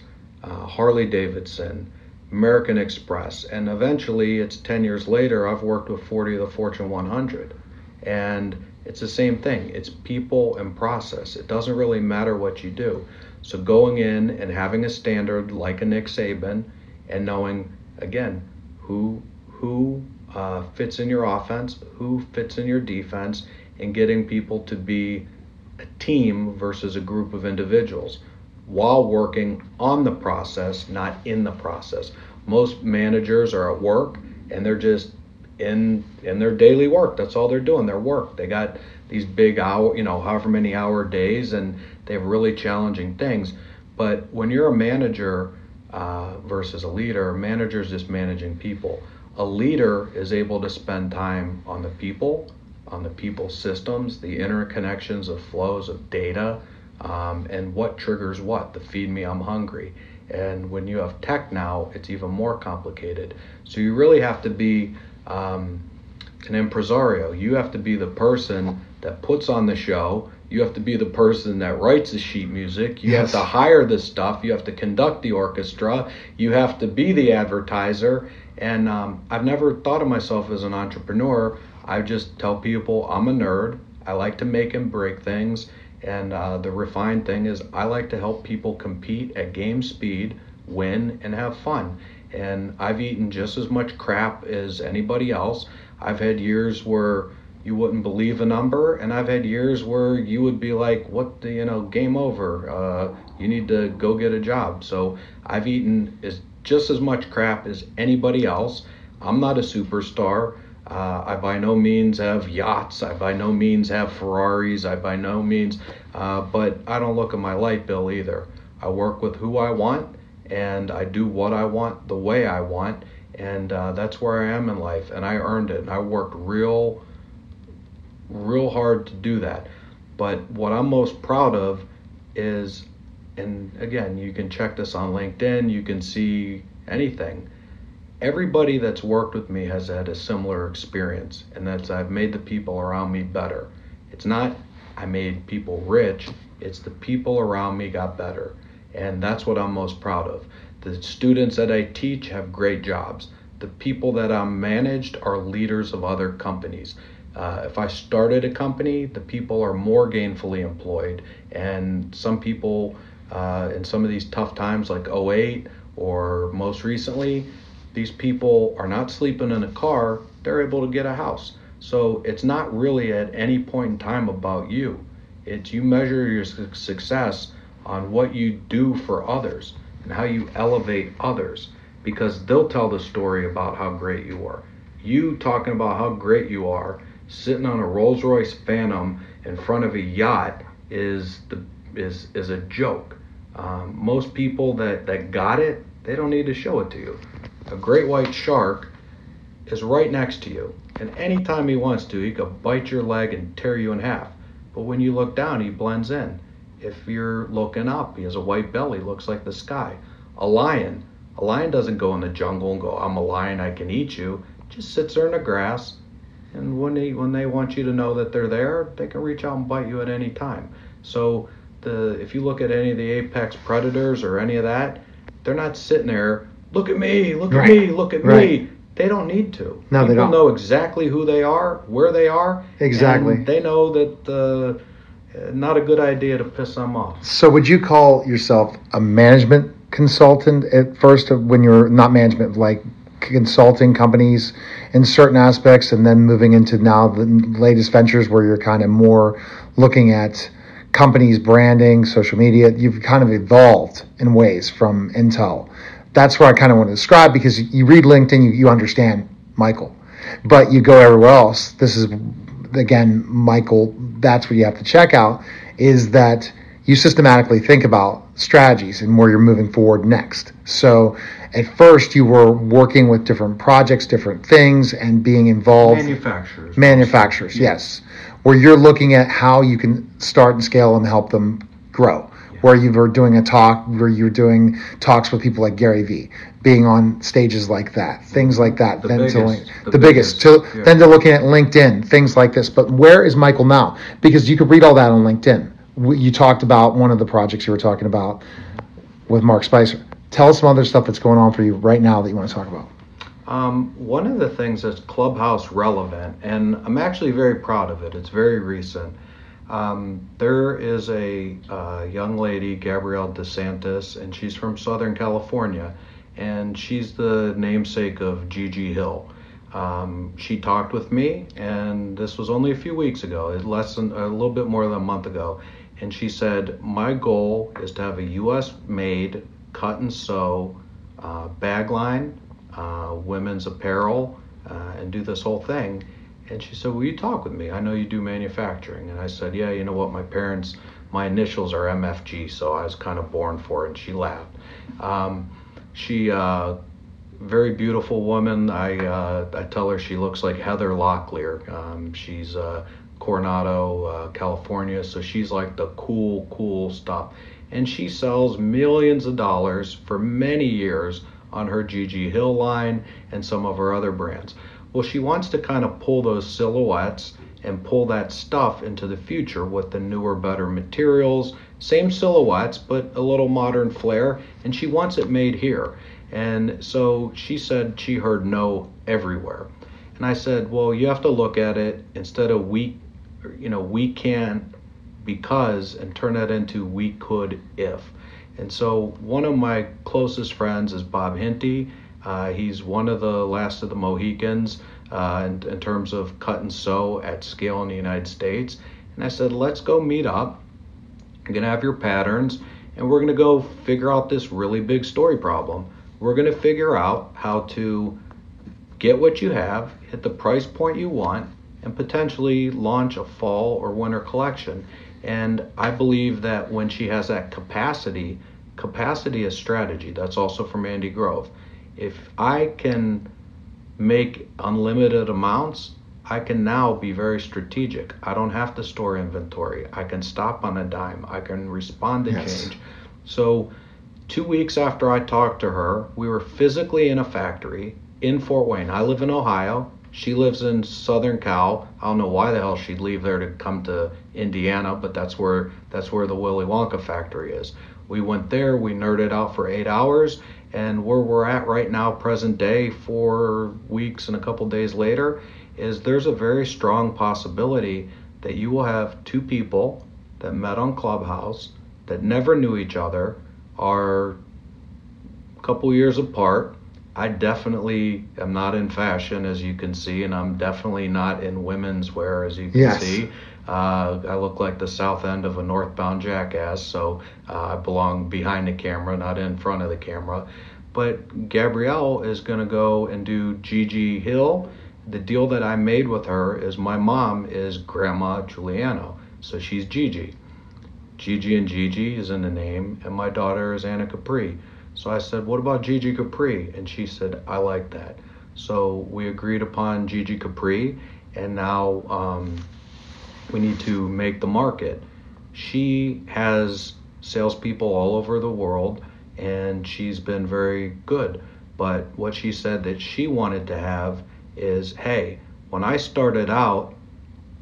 uh, Harley Davidson, American Express, and eventually it's 10 years later, I've worked with 40 of the Fortune 100. And it's the same thing it's people and process. It doesn't really matter what you do. So going in and having a standard like a Nick Saban and knowing, again, who, who uh, fits in your offense, who fits in your defense, and getting people to be a team versus a group of individuals while working on the process, not in the process. Most managers are at work and they're just in in their daily work. That's all they're doing. Their work. They got these big hour, you know, however many hour days, and they have really challenging things. But when you're a manager uh, versus a leader, a manager is just managing people. A leader is able to spend time on the people, on the people systems, the interconnections of flows of data, um, and what triggers what. The feed me, I'm hungry. And when you have tech now, it's even more complicated. So you really have to be um, an impresario. You have to be the person that puts on the show. You have to be the person that writes the sheet music. You yes. have to hire the stuff. You have to conduct the orchestra. You have to be the advertiser. And um, I've never thought of myself as an entrepreneur. I just tell people I'm a nerd. I like to make and break things. And uh, the refined thing is, I like to help people compete at game speed, win, and have fun. And I've eaten just as much crap as anybody else. I've had years where you wouldn't believe a number, and I've had years where you would be like, "What the you know, game over. Uh, you need to go get a job." So I've eaten as just as much crap as anybody else. I'm not a superstar. Uh, I by no means have yachts. I by no means have Ferraris. I by no means, uh, but I don't look at my light bill either. I work with who I want and I do what I want the way I want, and uh, that's where I am in life. And I earned it. And I worked real, real hard to do that. But what I'm most proud of is, and again, you can check this on LinkedIn. You can see anything everybody that's worked with me has had a similar experience, and that's I've made the people around me better. It's not I made people rich, it's the people around me got better. And that's what I'm most proud of. The students that I teach have great jobs. The people that I'm managed are leaders of other companies. Uh, if I started a company, the people are more gainfully employed. And some people uh, in some of these tough times, like 08 or most recently, these people are not sleeping in a car, they're able to get a house. So it's not really at any point in time about you. It's you measure your success on what you do for others and how you elevate others because they'll tell the story about how great you are. You talking about how great you are, sitting on a Rolls Royce Phantom in front of a yacht is the is is a joke. Um, most people that that got it, they don't need to show it to you a great white shark is right next to you. And anytime he wants to, he could bite your leg and tear you in half. But when you look down, he blends in. If you're looking up, he has a white belly, looks like the sky. A lion, a lion doesn't go in the jungle and go, I'm a lion, I can eat you. Just sits there in the grass. And when they, when they want you to know that they're there, they can reach out and bite you at any time. So the, if you look at any of the apex predators or any of that, they're not sitting there look at me, look right. at me, look at right. me. They don't need to. No, People they don't. know exactly who they are, where they are. Exactly. they know that uh, not a good idea to piss them off. So, would you call yourself a management consultant at first, when you're not management, like consulting companies in certain aspects, and then moving into now the latest ventures where you're kind of more looking at companies branding, social media? You've kind of evolved in ways from Intel that's where I kind of want to describe because you read LinkedIn, you, you understand Michael, but you go everywhere else. This is again, Michael. That's what you have to check out is that you systematically think about strategies and where you're moving forward next. So at first you were working with different projects, different things, and being involved. Manufacturers. Manufacturers, yes. Where you're looking at how you can start and scale and help them grow. Where you were doing a talk, where you're doing talks with people like Gary Vee, being on stages like that, things like that. The then biggest, to link, the the, biggest, biggest, to yeah. then to looking at LinkedIn, things like this. But where is Michael now? Because you could read all that on LinkedIn. You talked about one of the projects you were talking about with Mark Spicer. Tell us some other stuff that's going on for you right now that you want to talk about. Um, one of the things that's Clubhouse relevant, and I'm actually very proud of it, it's very recent. Um, there is a uh, young lady, Gabrielle DeSantis, and she's from Southern California, and she's the namesake of Gigi Hill. Um, she talked with me, and this was only a few weeks ago, less than a little bit more than a month ago. And she said, My goal is to have a US made cut and sew uh, bag line, uh, women's apparel, uh, and do this whole thing. And she said, Will you talk with me? I know you do manufacturing. And I said, Yeah, you know what? My parents, my initials are MFG, so I was kind of born for it. And she laughed. Um, she, uh, very beautiful woman. I, uh, I tell her she looks like Heather Locklear. Um, she's uh, Coronado, uh, California, so she's like the cool, cool stuff. And she sells millions of dollars for many years on her Gigi Hill line and some of her other brands. Well, she wants to kind of pull those silhouettes and pull that stuff into the future with the newer, better materials, same silhouettes, but a little modern flair, and she wants it made here. And so she said she heard no everywhere. And I said, well, you have to look at it instead of we, you know, we can't because and turn that into we could if. And so one of my closest friends is Bob Hinty. Uh, he's one of the last of the Mohicans uh, in, in terms of cut and sew at scale in the United States. And I said, let's go meet up. You're going to have your patterns, and we're going to go figure out this really big story problem. We're going to figure out how to get what you have, hit the price point you want, and potentially launch a fall or winter collection. And I believe that when she has that capacity, capacity is strategy. That's also from Andy Grove. If I can make unlimited amounts, I can now be very strategic. I don't have to store inventory. I can stop on a dime. I can respond to Yes. change. So, two weeks after I talked to her, we were physically in a factory in Fort Wayne. I live in Ohio. She lives in Southern Cal. I don't know why the hell she'd leave there to come to Indiana, but that's where that's where the Willy Wonka factory is. We went there. We nerded out for eight hours, and where we're at right now, present day, four weeks and a couple days later, is there's a very strong possibility that you will have two people that met on Clubhouse that never knew each other, are a couple years apart. I definitely am not in fashion, as you can see, and I'm definitely not in women's wear, as you can Yes. see. Uh, I look like the south end of a northbound jackass, so uh, I belong behind the camera, not in front of the camera. But Gabrielle is going to go and do Gigi Hill. The deal that I made with her is my mom is Grandma Giuliano, so she's Gigi. Gigi and Gigi is in the name, and my daughter is Anna Capri. So I said, What about Gigi Capri? And she said, I like that. So we agreed upon Gigi Capri, and now um, we need to make the market. She has salespeople all over the world, and she's been very good. But what she said that she wanted to have is hey, when I started out,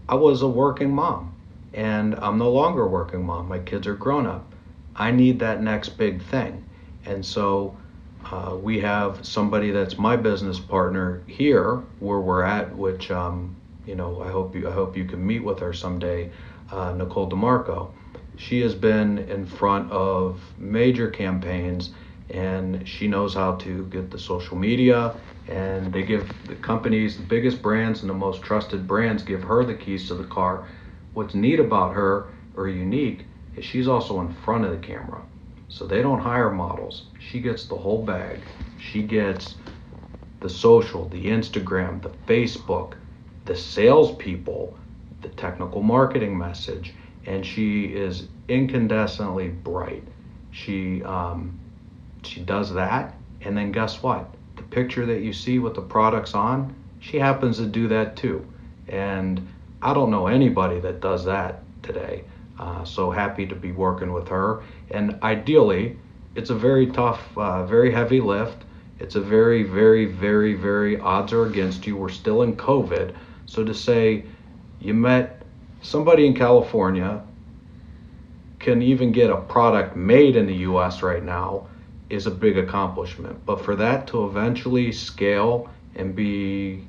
I was a working mom, and I'm no longer a working mom. My kids are grown up. I need that next big thing. And so uh, we have somebody that's my business partner here where we're at, which um, you know I hope you I hope you can meet with her someday, uh, Nicole DeMarco. She has been in front of major campaigns, and she knows how to get the social media. And they give the companies, the biggest brands and the most trusted brands, give her the keys to the car. What's neat about her, or unique, is she's also in front of the camera. So they don't hire models. She gets the whole bag. She gets the social, the Instagram, the Facebook, the salespeople, the technical marketing message. and she is incandescently bright. She um, she does that, and then guess what? The picture that you see with the products on, she happens to do that too. And I don't know anybody that does that today. Uh, so happy to be working with her. And ideally, it's a very tough, uh, very heavy lift. It's a very, very, very, very odds are against you. We're still in COVID. So to say you met somebody in California can even get a product made in the US right now is a big accomplishment. But for that to eventually scale and be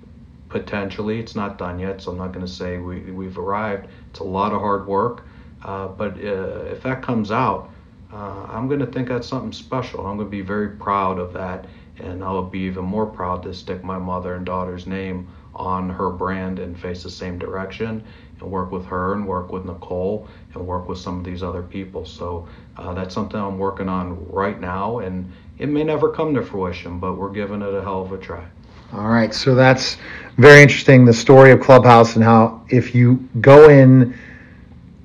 potentially, it's not done yet, so I'm not going to say we, we've arrived. It's a lot of hard work. Uh, but uh, if that comes out, uh, I'm going to think that's something special. I'm going to be very proud of that. And I'll be even more proud to stick my mother and daughter's name on her brand and face the same direction and work with her and work with Nicole and work with some of these other people. So uh, that's something I'm working on right now, and it may never come to fruition, but we're giving it a hell of a try. All right, so that's very interesting. The story of Clubhouse and how if you go in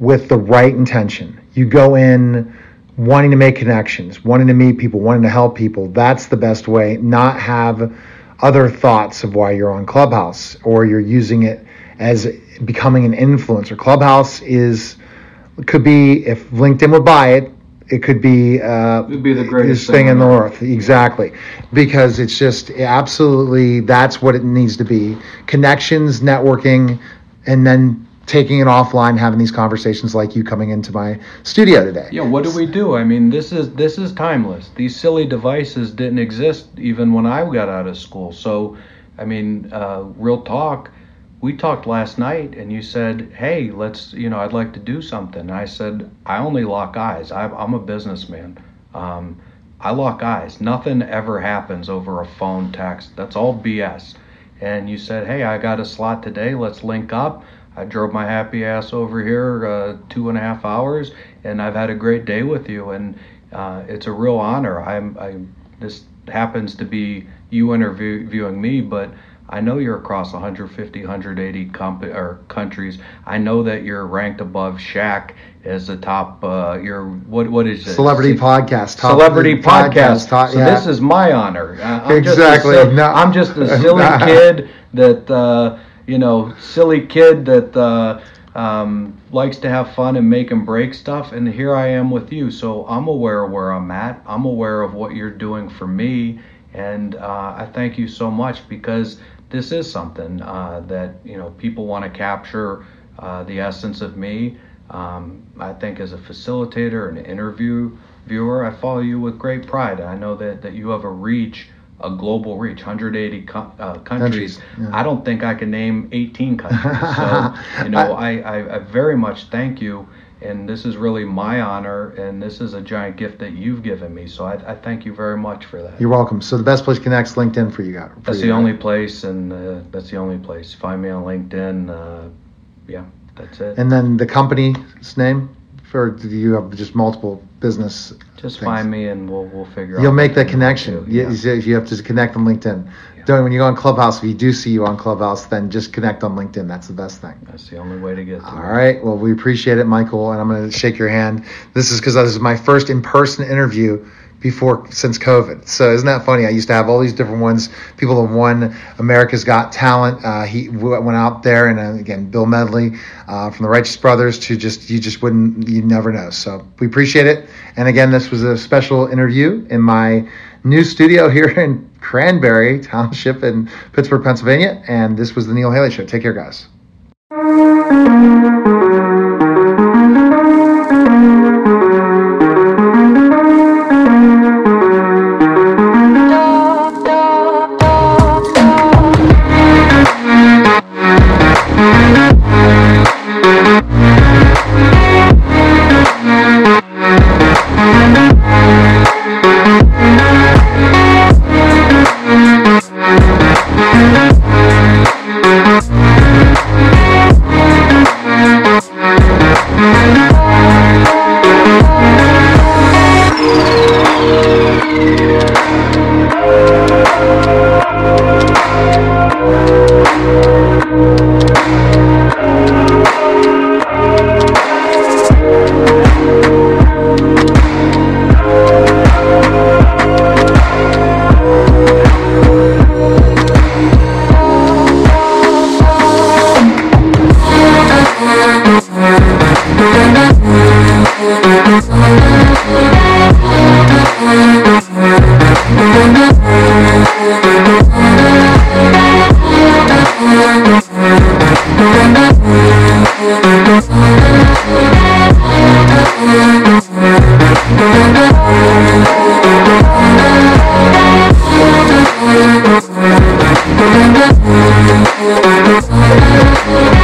with the right intention, you go in wanting to make connections, wanting to meet people, wanting to help people. That's the best way. Not have other thoughts of why you're on Clubhouse or you're using it as becoming an influencer. Clubhouse is could be if LinkedIn would buy it, it could be uh, be the greatest thing in the earth. Exactly, because it's just absolutely that's what it needs to be: connections, networking, and then taking it offline, having these conversations like you coming into my studio today. Yeah, what do we do? I mean, this is this is timeless. These silly devices didn't exist even when I got out of school. So, I mean, uh, real talk we talked last night and you said, hey, let's, you know, I'd like to do something. And I said, I only lock eyes. I'm a businessman. Um, I lock eyes. Nothing ever happens over a phone text. That's all BS. And you said, hey, I got a slot today. Let's link up. I drove my happy ass over here uh, two and a half hours, and I've had a great day with you. And uh, it's a real honor. I'm, I, this happens to be you interviewing me, but I know you're across 150, 180 comp- or countries. I know that you're ranked above Shaq as the top. Uh, you're what? What is it? Celebrity podcast. Celebrity podcast. podcast top, so yeah. this is my honor. I'm exactly. Just no. I'm just a silly kid that uh, you know, silly kid that. Uh, um, likes to have fun and make and break stuff. And here I am with you. So I'm aware of where I'm at. I'm aware of what you're doing for me. And uh, I thank you so much because this is something uh, that you know people want to capture uh, the essence of me. Um, I think as a facilitator and interview viewer, I follow you with great pride. I know that, that you have a reach, a global reach, 180 co- uh, countries. countries yeah. I don't think I can name 18 countries. So, you know, I, I, I very much thank you and this is really my honor and this is a giant gift that you've given me. So i, I thank you very much for that. You're welcome. So the best place connects linkedin for you guys that's you the only place and uh, that's the only place. Find me on linkedin uh, yeah that's it. And then the company's name for do you have just multiple business just things? find me and we'll, we'll figure out you'll make that connection yeah. you, you have to connect on linkedin don't when you go on Clubhouse, if you do see you on Clubhouse, then just connect on LinkedIn. That's the best thing. That's the only way to get. All right. Well, we appreciate it, Michael, and I'm going to shake your hand. This is because this is my first in-person interview before since COVID. So isn't that funny? I used to have all these different ones. People have won America's Got Talent. Uh, he went out there, and uh, again, Bill Medley uh, from the Righteous Brothers to just you just wouldn't you never know. So we appreciate it. And again, this was a special interview in my new studio here in Cranberry Township in Pittsburgh, Pennsylvania. And this was the Neil Haley Show. Take care, guys. Thank you.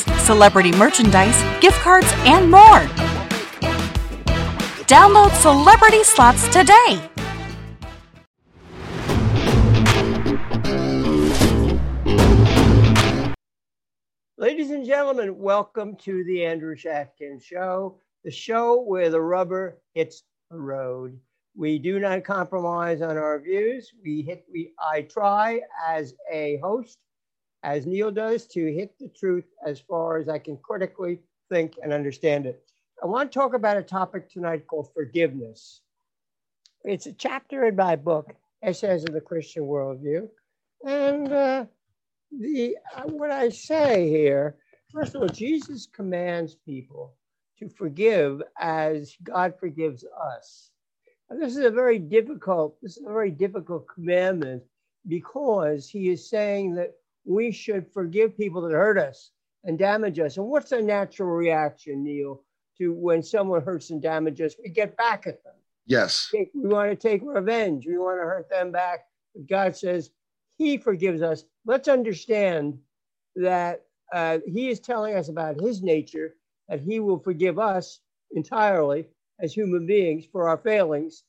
celebrity merchandise, gift cards, and more. Download Celebrity Slots today. Ladies and gentlemen, welcome to the Andrew Schatkin Show, the show where the rubber hits the road. We do not compromise on our views. We hit. We I try as a host, as Neil does, to hit the truth as far as I can critically think and understand it. I want to talk about a topic tonight called forgiveness. It's a chapter in my book, Essays of the Christian Worldview, and uh, the uh, what I say here. First of all, Jesus commands people to forgive as God forgives us. And this is a very difficult, this is a very difficult commandment because he is saying that we should forgive people that hurt us and damage us. And what's a natural reaction, Neil, to when someone hurts and damages us? We get back at them. Yes. We want to take revenge. We want to hurt them back. But God says he forgives us. Let's understand that uh, he is telling us about his nature, that he will forgive us entirely as human beings for our failings.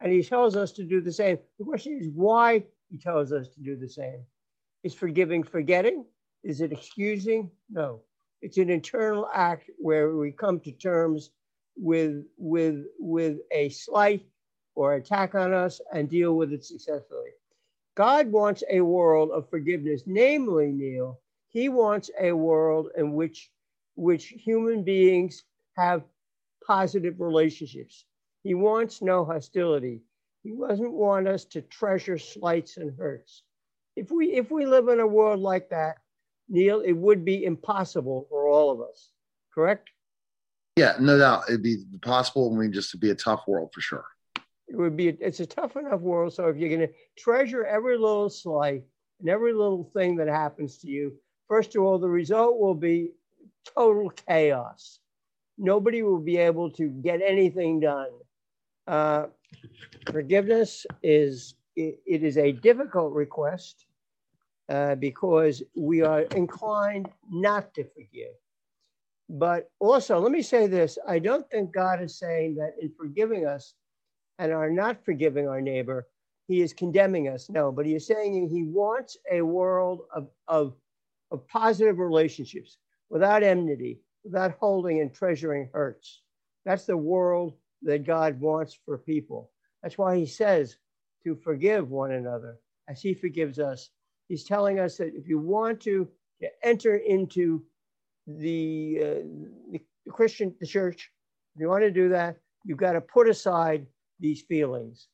And he tells us to do the same. The question is why he tells us to do the same. Is forgiving forgetting? Is it excusing? No. It's an internal act where we come to terms with, with, with a slight or attack on us and deal with it successfully. God wants a world of forgiveness, namely, Neil, he wants a world in which, which human beings have positive relationships. He wants no hostility. He doesn't want us to treasure slights and hurts. If we if we live in a world like that, Neil, it would be impossible for all of us. Correct? Yeah, no doubt. It'd be possible. I mean, just to be a tough world for sure. It would be. It's a tough enough world. So if you're going to treasure every little slight and every little thing that happens to you, first of all, the result will be total chaos. Nobody will be able to get anything done. Uh, forgiveness is it, is a difficult request uh, because we are inclined not to forgive. But also, let me say this: I don't think God is saying that in forgiving us and are not forgiving our neighbor, He is condemning us. No, but He is saying He wants a world of of, of positive relationships without enmity, without holding and treasuring hurts. That's the world that God wants for people. That's why he says to forgive one another as he forgives us. He's telling us that if you want to, to enter into the, uh, the Christian the church, if you want to do that, you've got to put aside these feelings.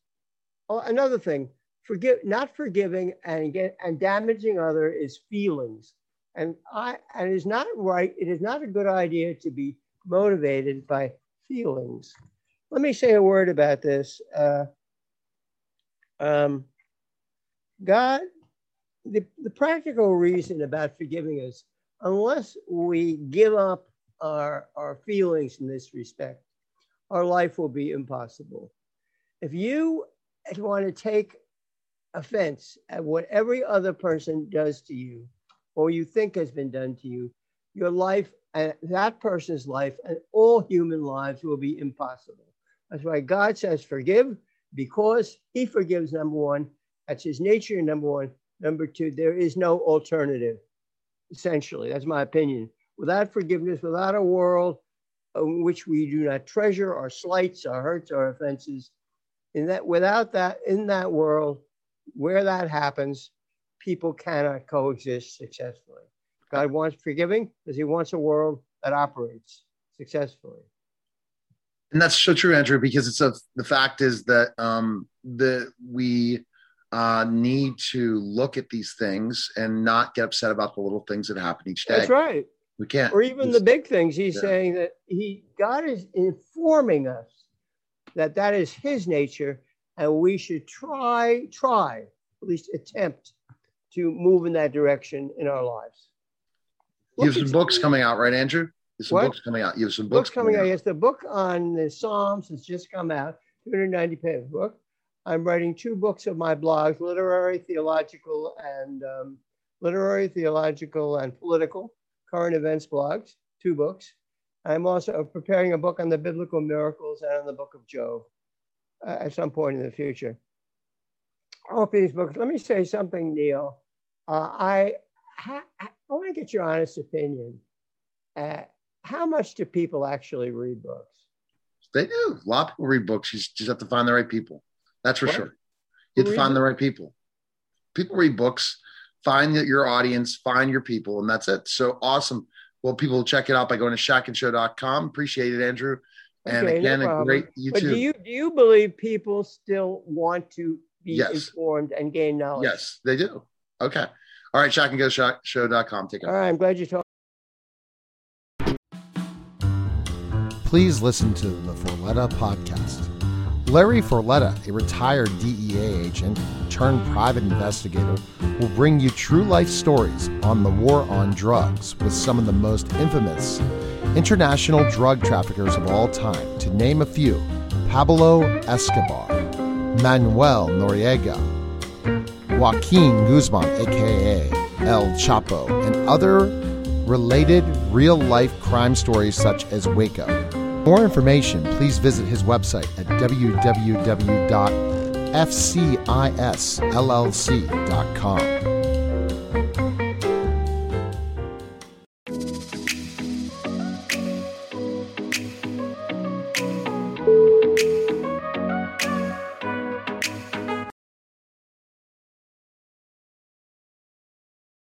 Oh, another thing, forgive not forgiving and get and damaging other is feelings. And I and it is not right, it is not a good idea to be motivated by feelings. Let me say a word about this. Uh, um, God, the, the practical reason about forgiving us, unless we give up our, our feelings in this respect, our life will be impossible. If you want to take offense at what every other person does to you, or you think has been done to you, your life and that person's life and all human lives will be impossible. That's why God says forgive because he forgives, number one. That's his nature, number one. Number two, there is no alternative, essentially. That's my opinion. Without forgiveness, without a world in which we do not treasure our slights, our hurts, our offenses, in that without that, in that world, where that happens, people cannot coexist successfully. God wants forgiving because he wants a world that operates successfully and that's so true, Andrew, because it's a the fact is that um, the we uh, need to look at these things and not get upset about the little things that happen each day. That's right. We can't. or even the big things. He's Yeah. saying that he God is informing us that that is His nature, and we should try, try, at least attempt to move in that direction in our lives. You have some books coming out, right, Andrew? There's some What? books coming out. You have some books books, coming out. Yes, the book on the Psalms has just come out, 290 page book. I'm writing two books of my blogs, literary, theological, and um, literary, theological, and political current events blogs. Two books. I'm also preparing a book on the biblical miracles and on the book of Job uh, at some point in the future. All of these books. Let me say something, Neil. Uh, I ha- I want to get your honest opinion. Uh, how much do people actually read books? They do. A lot of people read books. You just have to find the right people. That's for What? sure. You have to find the right people. People read books. Find your- audience. Find your people, and that's it. So awesome. Well, people will check it out by going to shackandshow.com. Appreciate it, Andrew. And Okay, no again, a great you But too. do you do you believe people still want to be Yes. informed and gain knowledge? yes, they do. Okay. All right, shackandshow.com. Take All care. right, I'm glad you told. Please listen to the Forletta podcast. Larry Forletta, a retired DEA agent turned private investigator, will bring you true life stories on the war on drugs with some of the most infamous international drug traffickers of all time, to name a few Pablo Escobar, Manuel Noriega, Joaquin Guzman, aka El Chapo, and other related real life crime stories such as Waco. For more information, please visit his website at www.fcisllc.com.